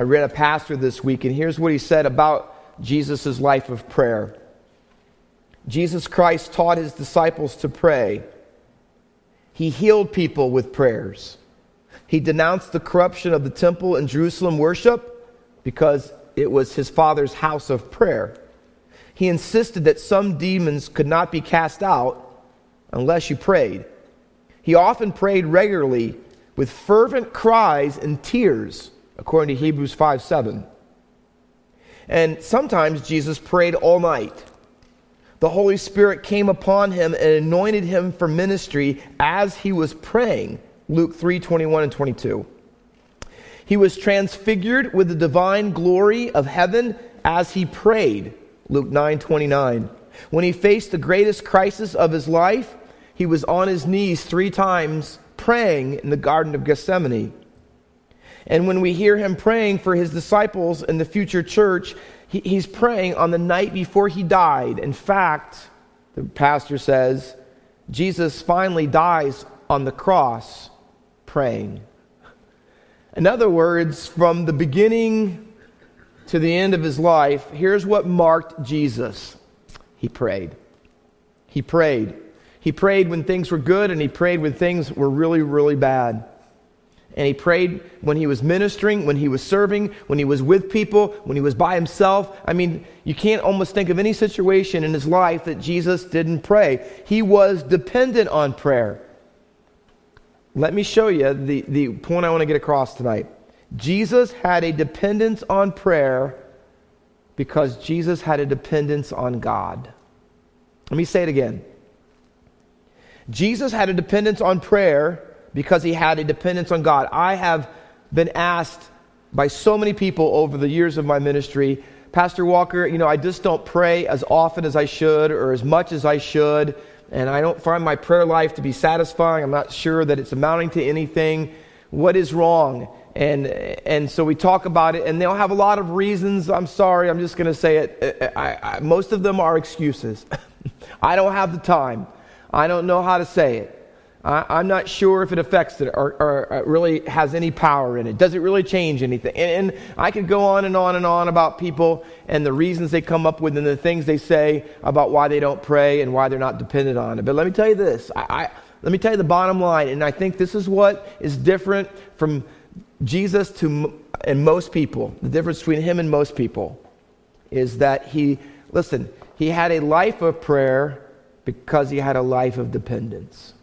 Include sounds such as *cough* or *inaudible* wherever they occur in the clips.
I read a pastor this week, and here's what he said about Jesus' life of prayer. Jesus Christ taught his disciples to pray. He healed people with prayers. He denounced the corruption of the temple and Jerusalem worship because it was his father's house of prayer. He insisted that some demons could not be cast out unless you prayed. He often prayed regularly with fervent cries and tears, according to Hebrews 5 7. And sometimes Jesus prayed all night. The Holy Spirit came upon him and anointed him for ministry as he was praying. Luke 3 21 and 22. He was transfigured with the divine glory of heaven as he prayed. Luke 9 29. When he faced the greatest crisis of his life, he was on his knees three times praying in the Garden of Gethsemane. And when we hear him praying for his disciples and the future church, he, he's praying on the night before he died. In fact, the pastor says, Jesus finally dies on the cross praying. In other words, from the beginning to the end of his life, here's what marked Jesus he prayed. He prayed. He prayed when things were good, and he prayed when things were really, really bad. And he prayed when he was ministering, when he was serving, when he was with people, when he was by himself. I mean, you can't almost think of any situation in his life that Jesus didn't pray. He was dependent on prayer. Let me show you the, the point I want to get across tonight. Jesus had a dependence on prayer because Jesus had a dependence on God. Let me say it again. Jesus had a dependence on prayer because he had a dependence on God. I have been asked by so many people over the years of my ministry, Pastor Walker, you know, I just don't pray as often as I should or as much as I should, and I don't find my prayer life to be satisfying. I'm not sure that it's amounting to anything. What is wrong? And, and so we talk about it, and they'll have a lot of reasons. I'm sorry, I'm just going to say it. I, I, most of them are excuses. *laughs* I don't have the time. I don't know how to say it. I, am not sure if it affects it or, or, or, really has any power in it. Does it really change anything? And, and, I could go on and on and on about people and the reasons they come up with and the things they say about why they don't pray and why they're not dependent on it. But let me tell you this. I, I, let me tell you the bottom line, and I think this is what is different from Jesus to and most people. The difference between him and most people is that he, listen, he had a life of prayer because he had a life of dependence.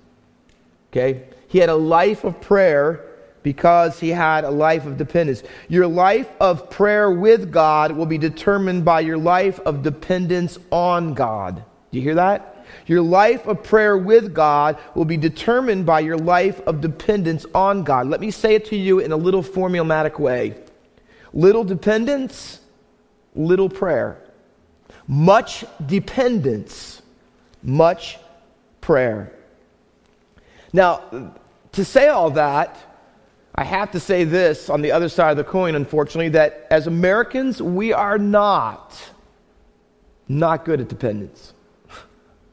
Okay? He had a life of prayer because he had a life of dependence. Your life of prayer with God will be determined by your life of dependence on God. Do you hear that? Your life of prayer with God will be determined by your life of dependence on God. Let me say it to you in a little formulaic way little dependence, little prayer. Much dependence, much prayer. Now, to say all that, I have to say this on the other side of the coin, unfortunately, that as Americans, we are not, not good at dependence. *laughs*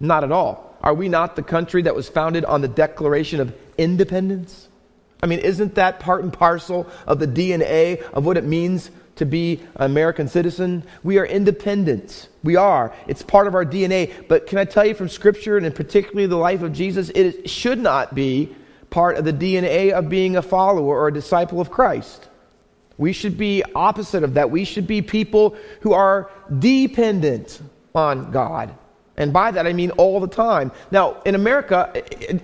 Not at all. Are we not the country that was founded on the Declaration of Independence? I mean, isn't that part and parcel of the DNA of what it means to be an American citizen. We are independent. We are. It's part of our DNA. But can I tell you from Scripture, and particularly the life of Jesus, it should not be part of the DNA of being a follower or a disciple of Christ. We should be opposite of that. We should be people who are dependent on God. And by that I mean all the time. Now, in America,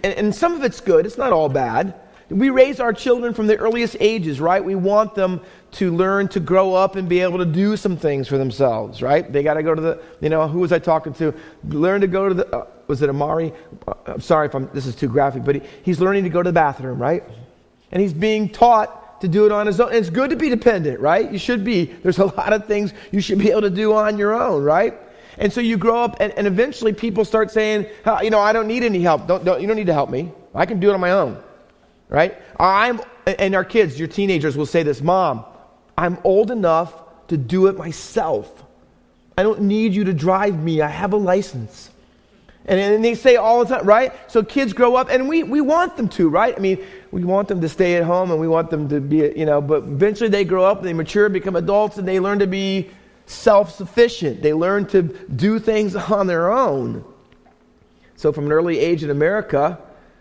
and some of it's good, it's not all bad. We raise our children from the earliest ages, right? We want them to learn to grow up and be able to do some things for themselves, right? They got to go to the, you know, who was I talking to? Learn to go to the, uh, was it Amari? Uh, I'm sorry if I'm, this is too graphic, but he, he's learning to go to the bathroom, right? And he's being taught to do it on his own. And it's good to be dependent, right? You should be. There's a *laughs* lot of things you should be able to do on your own, right? And so you grow up, and, and eventually people start saying, you know, I don't need any help. Don't, don't, you don't need to help me. I can do it on my own right? I'm, and our kids, your teenagers will say this Mom, I'm old enough to do it myself. I don't need you to drive me. I have a license. And, and they say all the time, right? So kids grow up, and we, we want them to, right? I mean, we want them to stay at home and we want them to be, you know, but eventually they grow up, they mature, become adults, and they learn to be self sufficient. They learn to do things *laughs* on their own. So, from an early age in America,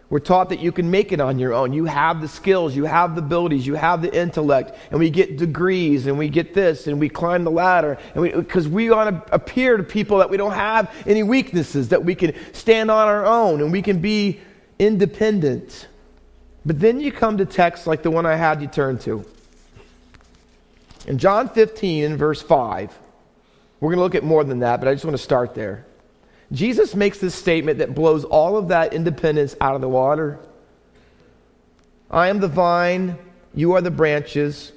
we're taught that you can make it on your own. You have the skills, you have the abilities, you have the intellect, and we get degrees, and we get this, and we climb the ladder, and because we, we want to appear to people that we don't have any weaknesses, that we can stand on our own, and we can be independent. But then you come to texts like the one I had you turn to. In John 15, in verse 5, we're going to look at more than that, but I just want to start there. Jesus makes this statement that blows all of that independence out of the water. I am the vine, you are the branches.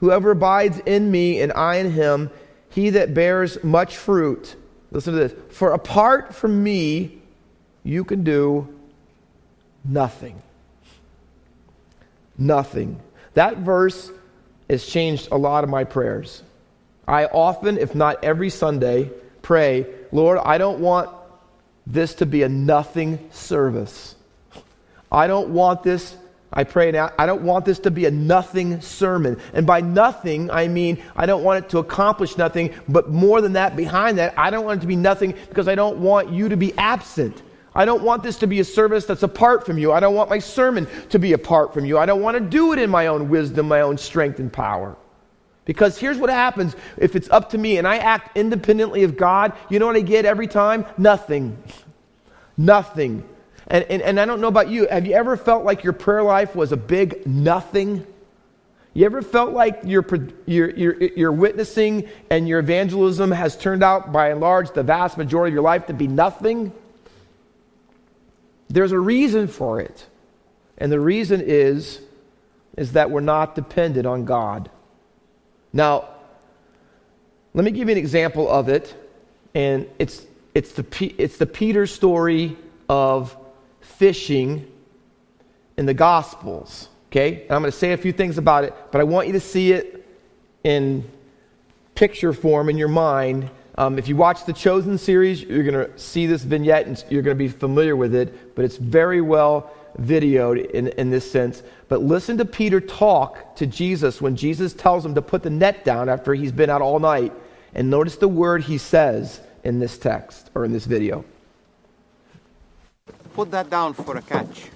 Whoever abides in me and I in him, he that bears much fruit. Listen to this. For apart from me, you can do nothing. Nothing. That verse has changed a lot of my prayers. I often, if not every Sunday, pray, Lord, I don't want this to be a nothing service. I don't want this, I pray now, I don't want this to be a nothing sermon. And by nothing, I mean I don't want it to accomplish nothing, but more than that, behind that, I don't want it to be nothing because I don't want you to be absent. I don't want this to be a service that's apart from you. I don't want my sermon to be apart from you. I don't want to do it in my own wisdom, my own strength and power. Because here's what happens if it's up to me and I act independently of God, you know what I get every time? Nothing. Nothing. And, and, and I don't know about you, have you ever felt like your prayer life was a big nothing? You ever felt like your, your, your, your witnessing and your evangelism has turned out, by and large, the vast majority of your life to be nothing? There's a reason for it. And the reason is, is that we're not dependent on God. Now, let me give you an example of it, and it's, it's, the, it's the Peter story of fishing in the Gospels. Okay? And I'm going to say a few things about it, but I want you to see it in picture form in your mind. Um, if you watch the Chosen series, you're going to see this vignette and you're going to be familiar with it, but it's very well videoed in, in this sense. But listen to Peter talk to Jesus when Jesus tells him to put the net down after he's been out all night. And notice the word he says in this text or in this video. Put that down for a catch.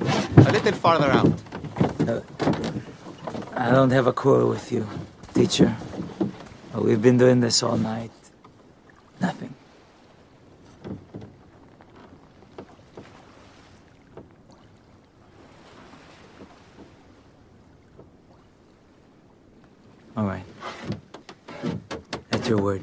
A little farther out. Uh, I don't have a quarrel with you, teacher. We've been doing this all night. Nothing. All right. That's your word.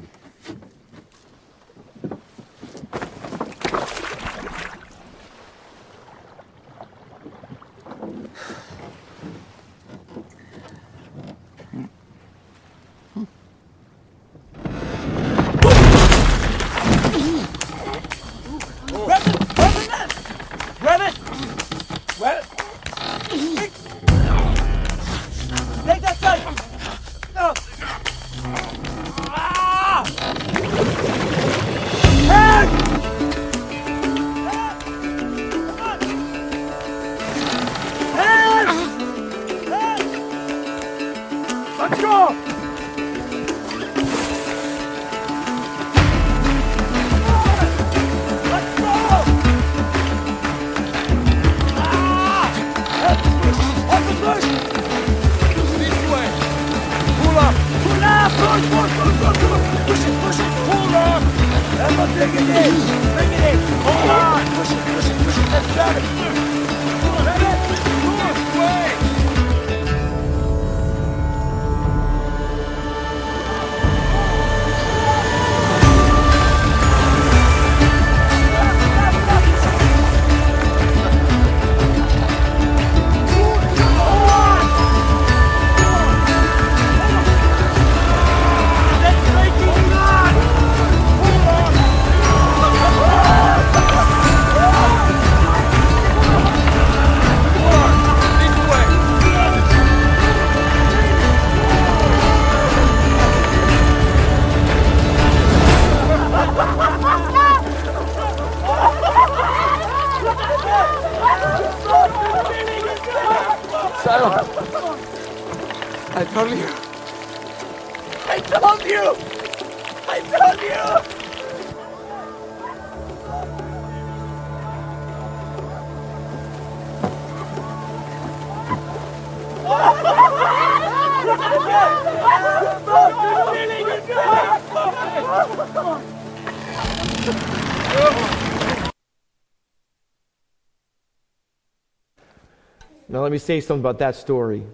Me say something about that story.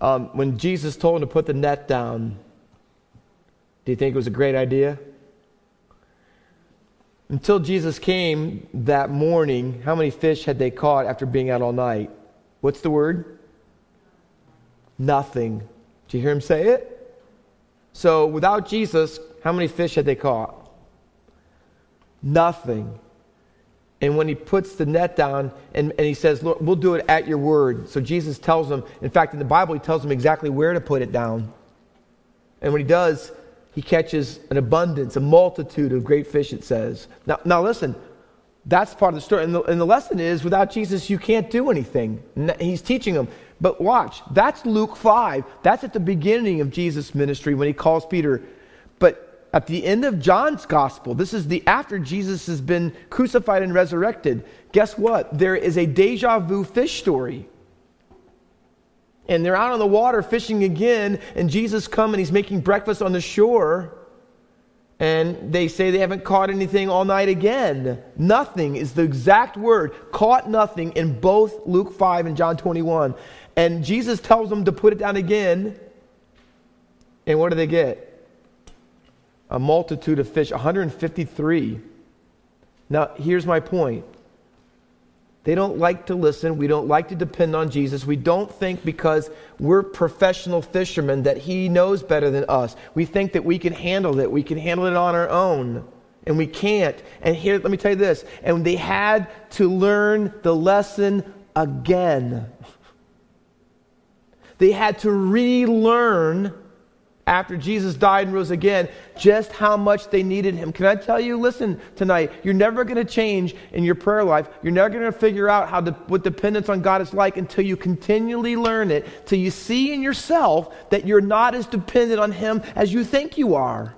Um, when Jesus told him to put the net down, do you think it was a great idea? Until Jesus came that morning, how many fish had they caught after being out all night? What's the word? Nothing. Did you hear him say it? So, without Jesus, how many fish had they caught? Nothing. And when he puts the net down and, and he says, Look, we'll do it at your word. So Jesus tells him, in fact, in the Bible, he tells him exactly where to put it down. And when he does, he catches an abundance, a multitude of great fish, it says. Now, now listen, that's part of the story. And the, and the lesson is without Jesus, you can't do anything. He's teaching them. But watch, that's Luke 5. That's at the beginning of Jesus' ministry when he calls Peter. At the end of John's gospel, this is the after Jesus has been crucified and resurrected. Guess what? There is a deja vu fish story. And they're out on the water fishing again, and Jesus comes and he's making breakfast on the shore. And they say they haven't caught anything all night again. Nothing is the exact word. Caught nothing in both Luke 5 and John 21. And Jesus tells them to put it down again. And what do they get? A multitude of fish, 153. Now, here's my point. They don't like to listen. We don't like to depend on Jesus. We don't think because we're professional fishermen that he knows better than us. We think that we can handle it. We can handle it on our own. And we can't. And here, let me tell you this. And they had to learn the lesson again. They had to relearn after Jesus died and rose again, just how much they needed him. Can I tell you, listen tonight, you're never going to change in your prayer life. You're never going to figure out how what dependence on God is like until you continually learn it, till you see in yourself that you're not as dependent on him as you think you are.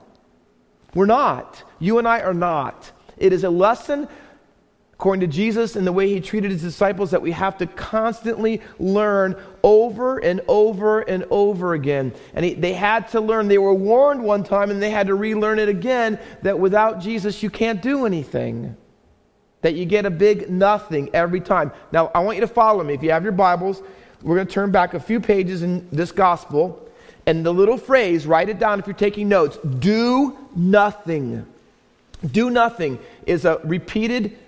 We're not. You and I are not. It is a lesson according to Jesus and the way he treated his disciples, that we have to constantly learn over and over and over again. And he, they had to learn, they were warned one time and they had to relearn it again that without Jesus you can't do anything. That you get a big nothing every time. Now, I want you to follow me. If you have your Bibles, we're going to turn back a few pages in this gospel. And the little phrase, write it down if you're taking notes do nothing. Do nothing is a repeated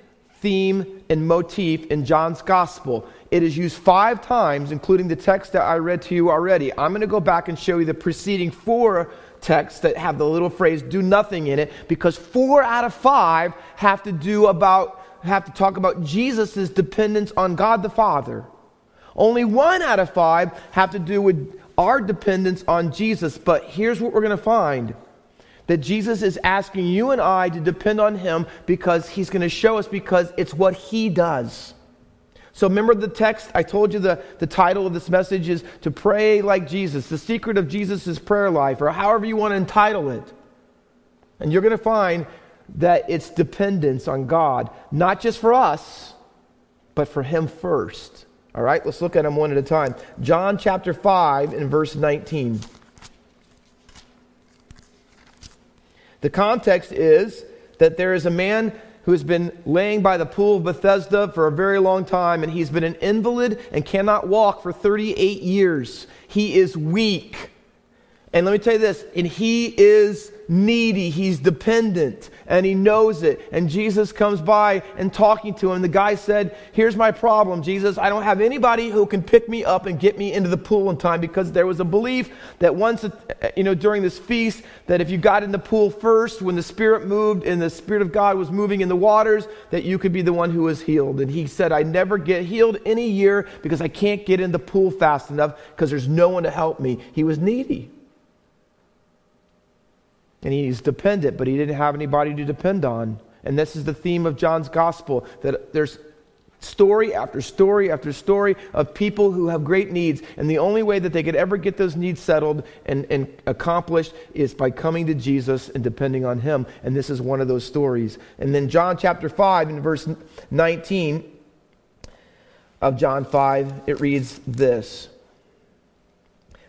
theme and motif in John's gospel. It is used five times, including the text that I read to you already. I'm going to go back and show you the preceding four texts that have the little phrase do nothing in it because four out of five have to do about have to talk about Jesus' dependence on God the Father. Only one out of five have to do with our dependence on Jesus. But here's what we're going to find that Jesus is asking you and I to depend on him because he's going to show us because it's what he does. So remember the text? I told you the, the title of this message is to pray like Jesus, the secret of Jesus' prayer life, or however you want to entitle it. And you're going to find that it's dependence on God, not just for us, but for him first. All right, let's look at them one at a time. John chapter 5 and verse 19. The context is that there is a man who has been laying by the pool of Bethesda for a very long time, and he's been an invalid and cannot walk for 38 years. He is weak. And let me tell you this, and he is needy, he's dependent, and he knows it. And Jesus comes by and talking to him. The guy said, Here's my problem, Jesus. I don't have anybody who can pick me up and get me into the pool in time because there was a belief that once, uh, you know, during this feast, that if you got in the pool first, when the Spirit moved and the Spirit of God was moving in the waters, that you could be the one who was healed. And he said, I never get healed in a year because I can't get in the pool fast enough because there's no one to help me. He was needy. And he's dependent, but he didn't have anybody to depend on. And this is the theme of John's gospel that there's Story after story after story of people who have great needs. And the only way that they could ever get those needs settled and, and accomplished is by coming to Jesus and depending on Him. And this is one of those stories. And then John chapter 5 in verse 19 of John 5, it reads this.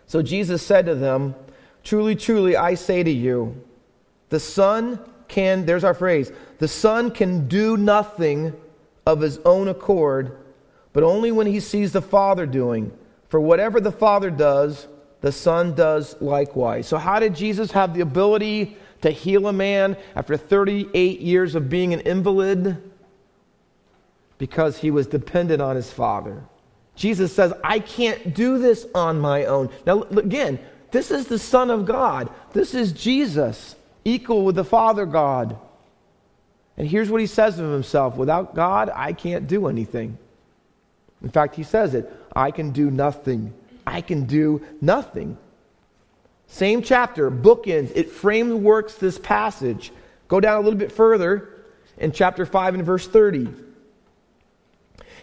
So Jesus said to them, Truly, truly, I say to you, the Son can, there's our phrase, the Son can do nothing of his own accord, but only when he sees the Father doing. For whatever the Father does, the Son does likewise. So, how did Jesus have the ability to heal a man after 38 years of being an invalid? Because he was dependent on his Father. Jesus says, I can't do this on my own. Now, again, this is the Son of God. This is Jesus, equal with the Father God. And here's what he says of himself Without God, I can't do anything. In fact, he says it I can do nothing. I can do nothing. Same chapter, bookends, it frameworks this passage. Go down a little bit further in chapter 5 and verse 30.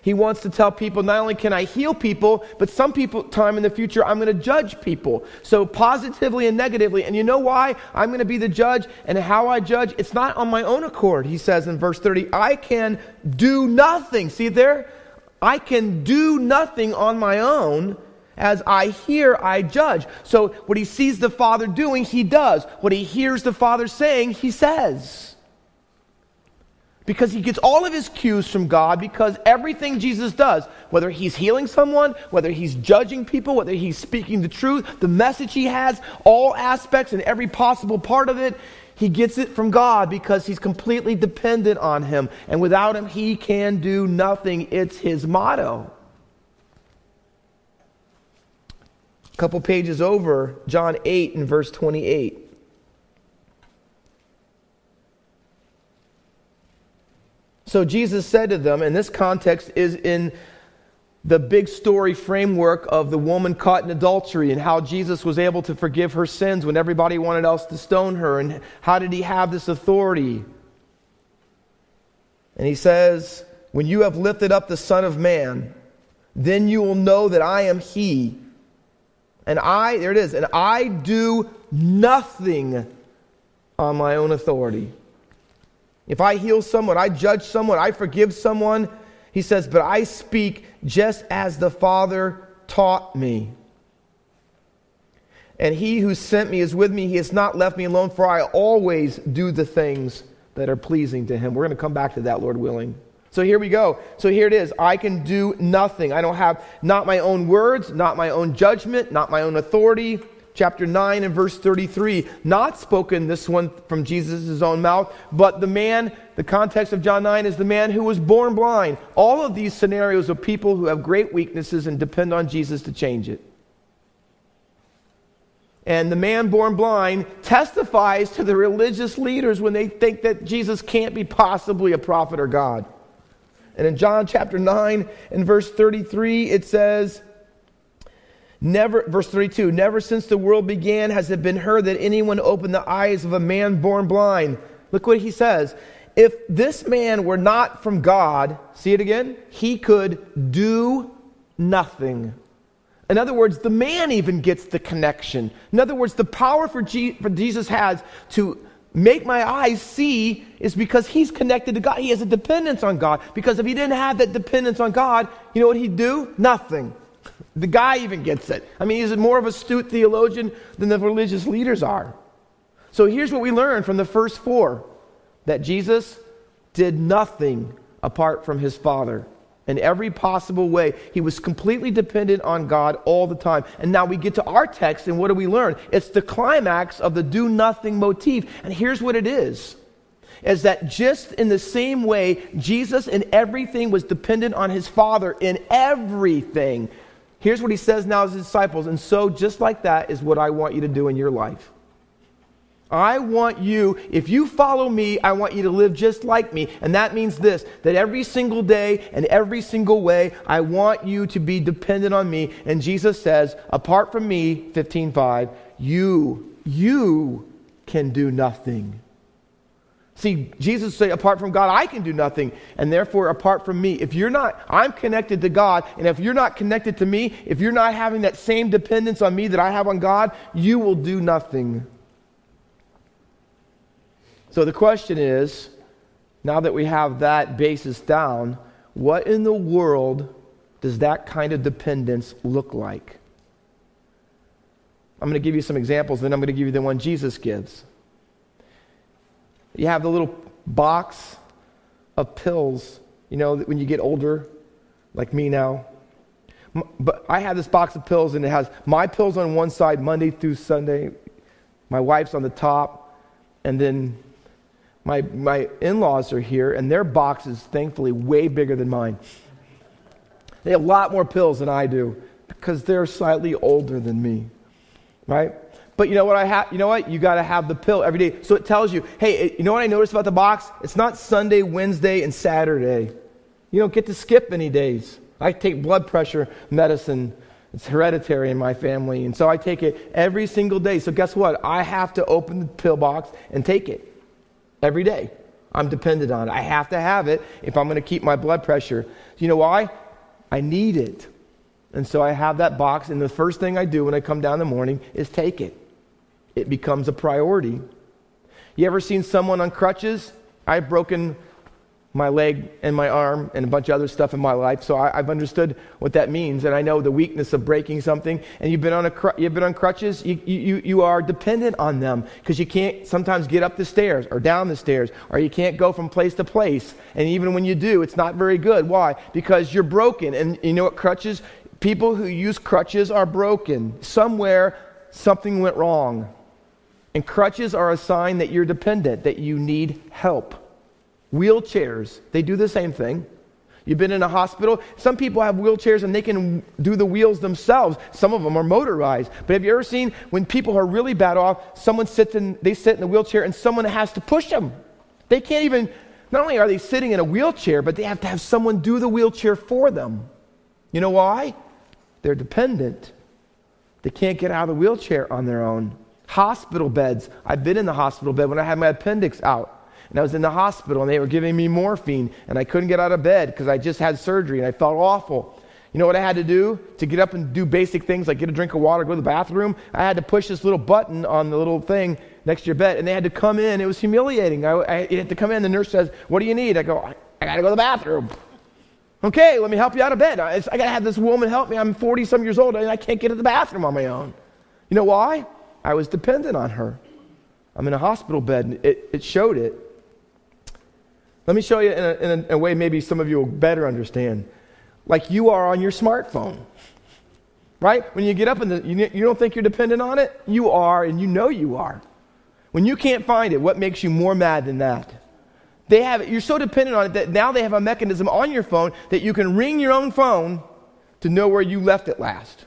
He wants to tell people not only can I heal people, but some people time in the future I'm going to judge people. So positively and negatively. And you know why? I'm going to be the judge and how I judge, it's not on my own accord. He says in verse 30, I can do nothing. See there? I can do nothing on my own. As I hear, I judge. So what he sees the Father doing, he does. What he hears the Father saying, he says because he gets all of his cues from God because everything Jesus does, whether he's healing someone, whether he's judging people, whether he's speaking the truth, the message he has, all aspects and every possible part of it, he gets it from God because he's completely dependent on him. And without him, he can do nothing. It's his motto. A couple pages over, John 8 and verse 28. So Jesus said to them, and this context is in the big story framework of the woman caught in adultery and how Jesus was able to forgive her sins when everybody wanted else to stone her, and how did he have this authority? And he says, When you have lifted up the Son of Man, then you will know that I am he. And I, there it is, and I do nothing on my own authority. If I heal someone, I judge someone, I forgive someone, he says, but I speak just as the Father taught me. And he who sent me is with me. He has not left me alone, for I always do the things that are pleasing to him. We're going to come back to that, Lord willing. So here we go. So here it is. I can do nothing. I don't have not my own words, not my own judgment, not my own authority chapter 9 and verse 33. Not spoken, this one from Jesus' own mouth, but the man, the context of John 9 is the man who was born blind. All of these scenarios of people who have great weaknesses and depend on Jesus to change it. And the man born blind testifies to the religious leaders when they think that Jesus can't be possibly a prophet or God. And in John chapter 9 and verse 33, it says, Never, verse 32, never since the world began has it been heard that anyone opened the eyes of a man born blind. Look what he says. If this man were not from God, see it again, he could do nothing. In other words, the man even gets the connection. In other words, the power for, for Jesus has to make my eyes see is because he's connected to God. He has a dependence on God. Because if he didn't have that dependence on God, you know what he'd do? Nothing. The guy even gets it. I mean, he's more of a astute theologian than the religious leaders are. So here's what we learn from the first four that Jesus did nothing apart from his Father. In every possible way, he was completely dependent on God all the time. And now we get to our text, and what do we learn? It's the climax of the do nothing motif. And here's what it is is that just in the same way, Jesus in everything was dependent on his Father in everything. Here's what he says now to his disciples. And so, just like that, is what I want you to do in your life. I want you, if you follow me, I want you to live just like me. And that means this that every single day and every single way, I want you to be dependent on me. And Jesus says, apart from me, 15:5, you, you can do nothing. See, Jesus said, apart from God, I can do nothing. And therefore, apart from me, if you're not, I'm connected to God. And if you're not connected to me, if you're not having that same dependence on me that I have on God, you will do nothing. So the question is now that we have that basis down, what in the world does that kind of dependence look like? I'm going to give you some examples, then I'm going to give you the one Jesus gives. You have the little box of pills, you know, when you get older, like me now. But I have this box of pills, and it has my pills on one side, Monday through Sunday. My wife's on the top, and then my, my in laws are here, and their box is thankfully way bigger than mine. They have a lot more pills than I do because they're slightly older than me, right? But you know what I have? You know what? You got to have the pill every day. So it tells you, hey, you know what I noticed about the box? It's not Sunday, Wednesday, and Saturday. You don't get to skip any days. I take blood pressure medicine. It's hereditary in my family, and so I take it every single day. So guess what? I have to open the pill box and take it every day. I'm dependent on it. I have to have it if I'm going to keep my blood pressure. You know why? I need it. And so I have that box, and the first thing I do when I come down in the morning is take it it becomes a priority. You ever seen someone on crutches? I've broken my leg and my arm and a bunch of other stuff in my life, so I, have understood what that means, and I know the weakness of breaking something. And you've been on a you've been on crutches. You you you are dependent on them because you can't sometimes get up the stairs or down the stairs, or you can't go from place to place. And even when you do, it's not very good. Why? Because you're broken. And you know what crutches? People who use crutches are broken. Somewhere something went wrong. And crutches are a sign that you're dependent, that you need help. Wheelchairs, they do the same thing. You've been in a hospital. Some people have wheelchairs and they can do the wheels themselves. Some of them are motorized. But have you ever seen when people are really bad off, someone sits in, they sit in the wheelchair and someone has to push them? They can't even, not only are they sitting in a wheelchair, but they have to have someone do the wheelchair for them. You know why? They're dependent. They can't get out of the wheelchair on their own. Hospital beds. I've been in the hospital bed when I had my appendix out. And I was in the hospital and they were giving me morphine and I couldn't get out of bed because I just had surgery and I felt awful. You know what I had to do to get up and do basic things like get a drink of water, go to the bathroom? I had to push this little button on the little thing next to your bed and they had to come in. It was humiliating. I, I had to come in. The nurse says, What do you need? I go, I, I got to go to the bathroom. Okay, let me help you out of bed. I, I got to have this woman help me. I'm 40 some years old and I can't get to the bathroom on my own. You know why? I was dependent on her. I'm in a hospital bed, and it, it showed it. Let me show you in a, in a, a way maybe some of you will better understand. Like you are on your smartphone, right? When you get up and you, you don't think you're dependent on it, you are, and you know you are. When you can't find it, what makes you more mad than that? They have it, you're so dependent on it that now they have a mechanism on your phone that you can ring your own phone to know where you left it last.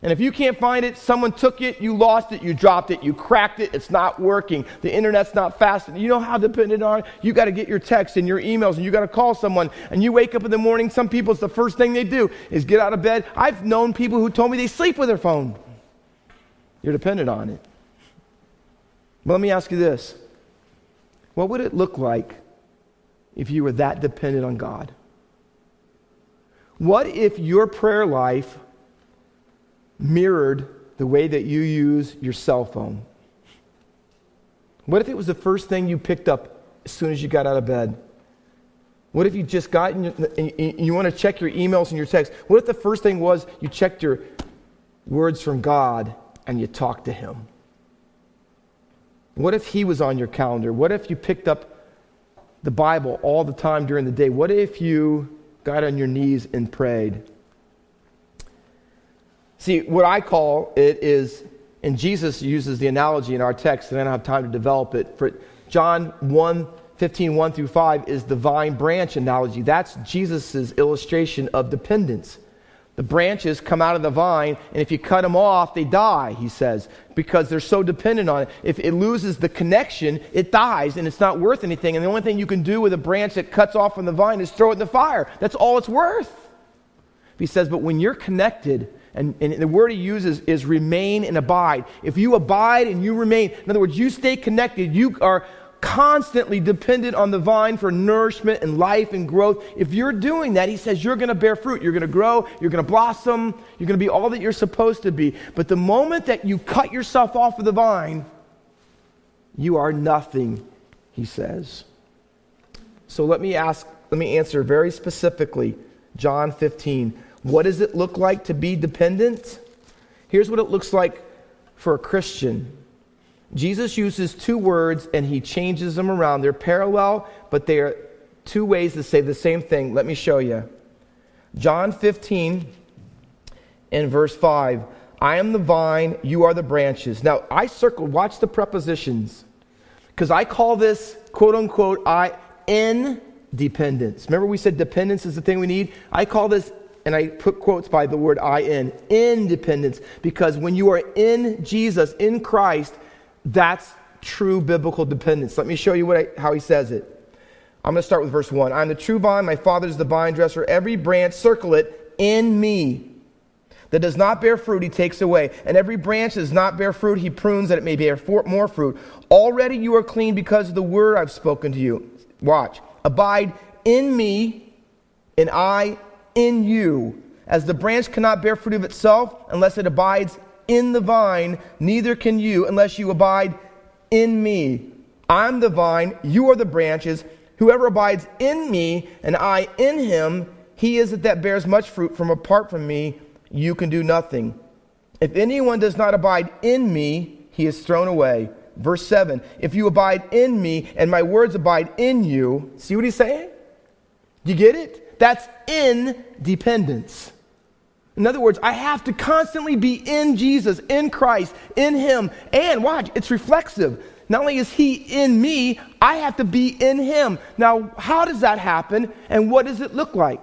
And if you can't find it, someone took it, you lost it, you dropped it, you cracked it, it's not working. The internet's not fast. You know how dependent on? You got to get your texts and your emails and you got to call someone. And you wake up in the morning, some people, it's the first thing they do is get out of bed. I've known people who told me they sleep with their phone. You're dependent on it. But let me ask you this What would it look like if you were that dependent on God? What if your prayer life mirrored the way that you use your cell phone? What if it was the first thing you picked up as soon as you got out of bed? What if you just got and you want to check your emails and your texts? What if the first thing was you checked your words from God and you talked to Him? What if He was on your calendar? What if you picked up the Bible all the time during the day? What if you got on your knees and prayed? See, what I call it is, and Jesus uses the analogy in our text, and I don't have time to develop it. For John 1 15, 1 through 5 is the vine branch analogy. That's Jesus' illustration of dependence. The branches come out of the vine, and if you cut them off, they die, he says, because they're so dependent on it. If it loses the connection, it dies, and it's not worth anything. And the only thing you can do with a branch that cuts off from the vine is throw it in the fire. That's all it's worth. He says, but when you're connected, and, and, the word he uses is remain and abide. If you abide and you remain, in other words, you stay connected, you are constantly dependent on the vine for nourishment and life and growth, if you're doing that, he says you're going to bear fruit. You're going to grow. You're going to blossom. You're going to be all that you're supposed to be. But the moment that you cut yourself off of the vine, you are nothing, he says. So let me ask, let me answer very specifically John 15. What does it look like to be dependent? Here's what it looks like for a Christian Jesus uses two words and he changes them around. They're parallel, but they are two ways to say the same thing. Let me show you. John 15 and verse 5. I am the vine, you are the branches. Now, I circled, watch the prepositions, because I call this, quote unquote, I in dependence. Remember, we said dependence is the thing we need? I call this, and I put quotes by the word I in, independence, because when you are in Jesus, in Christ, that's true biblical dependence. Let me show you what I, how he says it. I'm going to start with verse 1. I'm the true vine, my father is the vine dresser. Every branch, circle it, in me that does not bear fruit, he takes away. And every branch that does not bear fruit, he prunes that it may bear more fruit. Already you are clean because of the word I've spoken to you. Watch. Abide in me, and I in you. As the branch cannot bear fruit of itself unless it abides in the vine, neither can you unless you abide in me. I'm the vine, you are the branches. Whoever abides in me and I in him, he is it that bears much fruit. From apart from me, you can do nothing. If anyone does not abide in me, he is thrown away. Verse 7 If you abide in me and my words abide in you, see what he's saying? You get it? That's in dependence. In other words, I have to constantly be in Jesus, in Christ, in Him. And watch, it's reflexive. Not only is He in me, I have to be in Him. Now, how does that happen and what does it look like?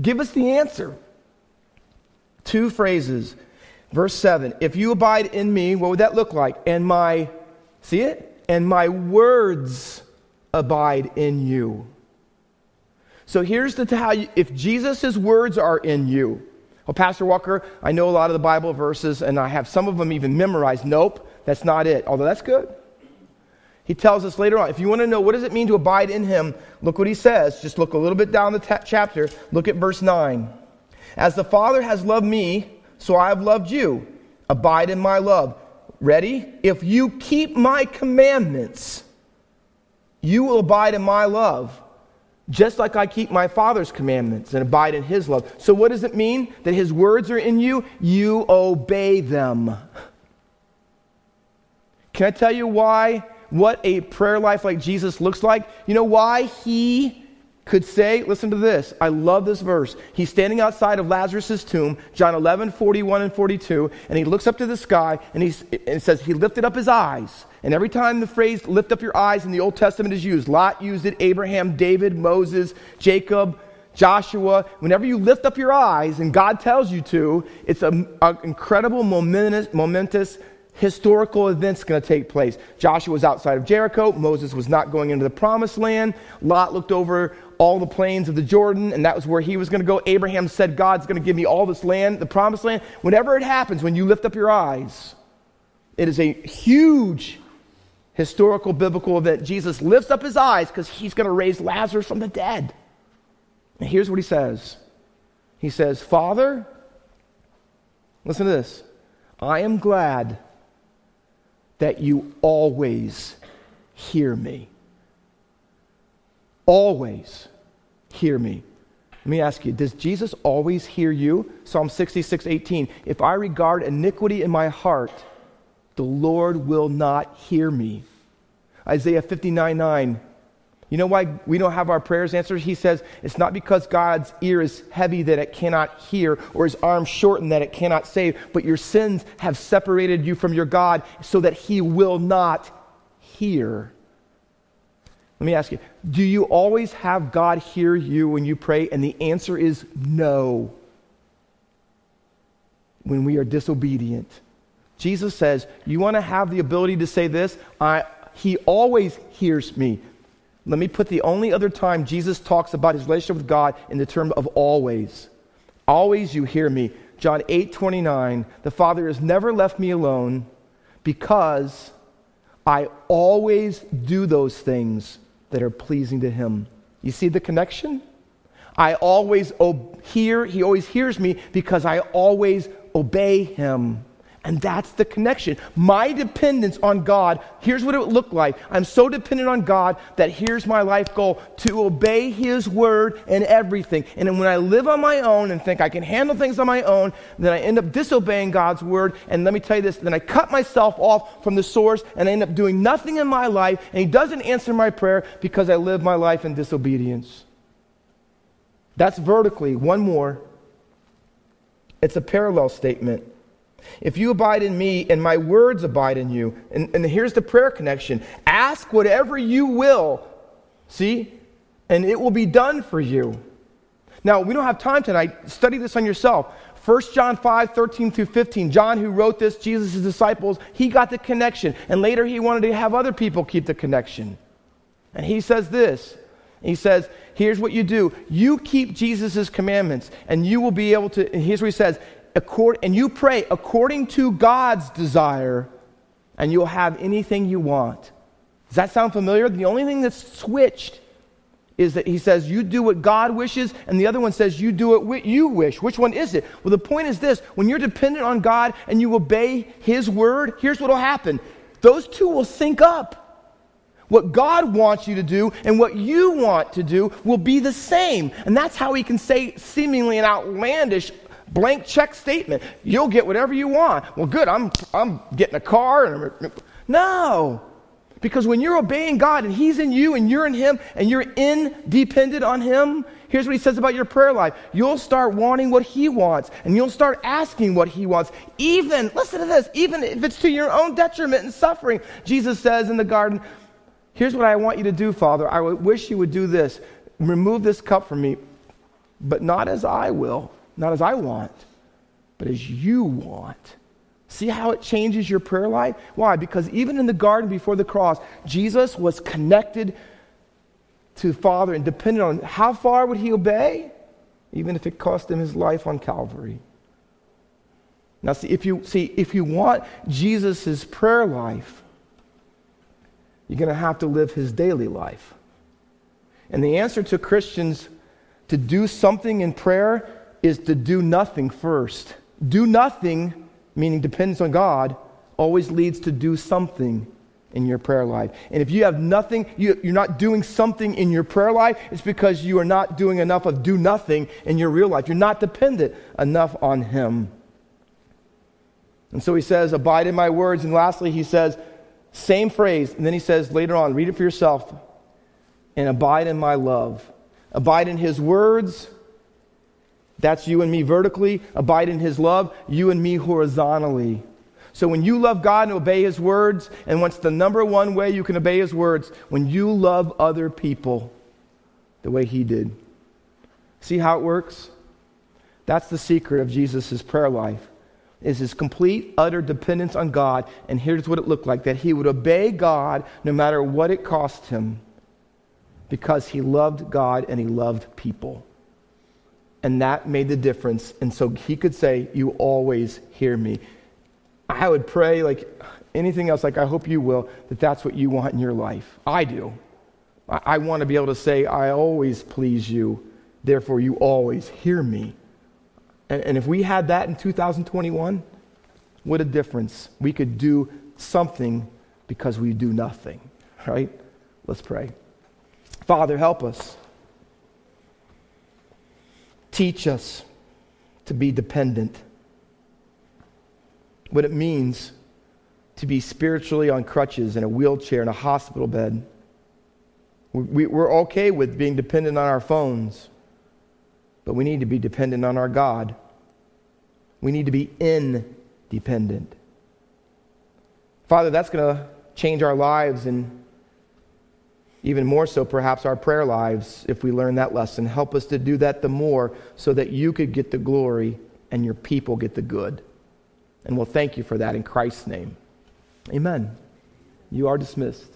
Give us the answer. Two phrases. Verse 7 If you abide in me, what would that look like? And my, see it? And my words abide in you. So here's the how you, if Jesus' words are in you, well, Pastor Walker, I know a lot of the Bible verses and I have some of them even memorized. Nope, that's not it, although that's good. He tells us later on, if you want to know what does it mean to abide in him, look what he says. Just look a little bit down the ta- chapter. Look at verse 9. As the Father has loved me, so I have loved you. Abide in my love. Ready? If you keep my commandments, you will abide in my love just like I keep my Father's commandments and abide in His love. So, what does it mean that His words are in you? You obey them. Can I tell you why? What a prayer life like Jesus looks like? You know why He could say, listen to this. I love this verse. He's standing outside of Lazarus' tomb, John 11, 41 and 42, and he looks up to the sky and, he and says, He lifted up his eyes. And every time the phrase lift up your eyes in the Old Testament is used, Lot used it, Abraham, David, Moses, Jacob, Joshua, whenever you lift up your eyes and God tells you to, it's an incredible, momentous, momentous historical events going to take place. Joshua was outside of Jericho. Moses was not going into the promised land. Lot looked over all the plains of the Jordan, and that was where he was going to go. Abraham said, God's going to give me all this land, the promised land. Whenever it happens, when you lift up your eyes, it is a huge historical biblical event. Jesus lifts up his eyes because he's going to raise Lazarus from the dead. And here's what he says He says, Father, listen to this. I am glad that you always hear me always hear me. Let me ask you, does Jesus always hear you? Psalm 66, 18. If I regard iniquity in my heart, the Lord will not hear me. Isaiah 59, 9. You know why we don't have our prayers answered? He says it's not because God's ear is heavy that it cannot hear or his arm shortened that it cannot save, but your sins have separated you from your God so that he will not hear. Let me ask you do you always have God hear you when you pray? And the answer is no. When we are disobedient. Jesus says, You want to have the ability to say this? I, he always hears me. Let me put the only other time Jesus talks about his relationship with God in the term of always. Always you hear me. John 8 29, the Father has never left me alone because I always do those things that are pleasing to him. You see the connection? I always o- hear, he always hears me because I always obey him. And that's the connection. My dependence on God, here's what it would look like. I'm so dependent on God that here's my life goal to obey His word and everything. And when I live on my own and think I can handle things on my own, then I end up disobeying God's word. And let me tell you this then I cut myself off from the source and I end up doing nothing in my life. And He doesn't answer my prayer because I live my life in disobedience. That's vertically. One more. It's a parallel statement. If you abide in me and my words abide in you, and, and here's the prayer connection ask whatever you will, see, and it will be done for you. Now, we don't have time tonight. Study this on yourself. 1 John 5, 13 through 15. John, who wrote this, Jesus' disciples, he got the connection. And later he wanted to have other people keep the connection. And he says this He says, Here's what you do you keep Jesus' commandments, and you will be able to. Here's what he says accord, and you pray according to God's desire, and you'll have anything you want. Does that sound familiar? The only thing that's switched is that he says you do what God wishes, and the other one says you do it what you wish. Which one is it? Well, the point is this when you're dependent on God and you obey his word, here's what will happen those two will sync up. What God wants you to do and what you want to do will be the same. And that's how he can say seemingly an outlandish blank check statement. You'll get whatever you want. Well, good, I'm, I'm getting a car. And no. Because when you're obeying God and He's in you and you're in Him and you're independent on Him, here's what He says about your prayer life. You'll start wanting what He wants and you'll start asking what He wants. Even, listen to this, even if it's to your own detriment and suffering. Jesus says in the garden, Here's what I want you to do, Father. I wish you would do this. Remove this cup from me, but not as I will, not as I want, but as you want. See how it changes your prayer life? Why? Because even in the garden before the cross, Jesus was connected to the Father and dependent on how far would he obey? Even if it cost him his life on Calvary. Now, see, if you, see, if you want Jesus' prayer life, you're going to have to live his daily life. And the answer to Christians to do something in prayer is to do nothing first. Do nothing, meaning depends on God, always leads to do something in your prayer life. And if you have nothing, you, are not doing something in your prayer life, it's because you are not doing enough of do nothing in your real life. You're not dependent enough on Him. And so he says, Abide in my words. And lastly, he says, same phrase. And then he says later on, read it for yourself, and abide in my love. Abide in his words that's you and me vertically. Abide in his love. You and me horizontally. So when you love God and obey his words, and what's the number one way you can obey his words? When you love other people the way he did. See how it works? That's the secret of Jesus' prayer life. Is his complete, utter dependence on God. And here's what it looked like that he would obey God no matter what it cost him because he loved God and he loved people. And that made the difference. And so he could say, You always hear me. I would pray, like anything else, like I hope you will, that that's what you want in your life. I do. I, I want to be able to say, I always please you, therefore you always hear me. And, and if we had that in 2021, what a difference. We could do something because we do nothing, right? Let's pray. Father, help us. Teach us to be dependent. What it means to be spiritually on crutches in a wheelchair in a hospital bed. We, are okay with being dependent on our phones, but we need to be dependent on our God. We need to be independent. Father, that's going to change our lives and even more so, perhaps, our prayer lives if we learn that lesson. Help us to do that the more so that you could get the glory and your people get the good. And we'll thank you for that in Christ's name. Amen. You are dismissed.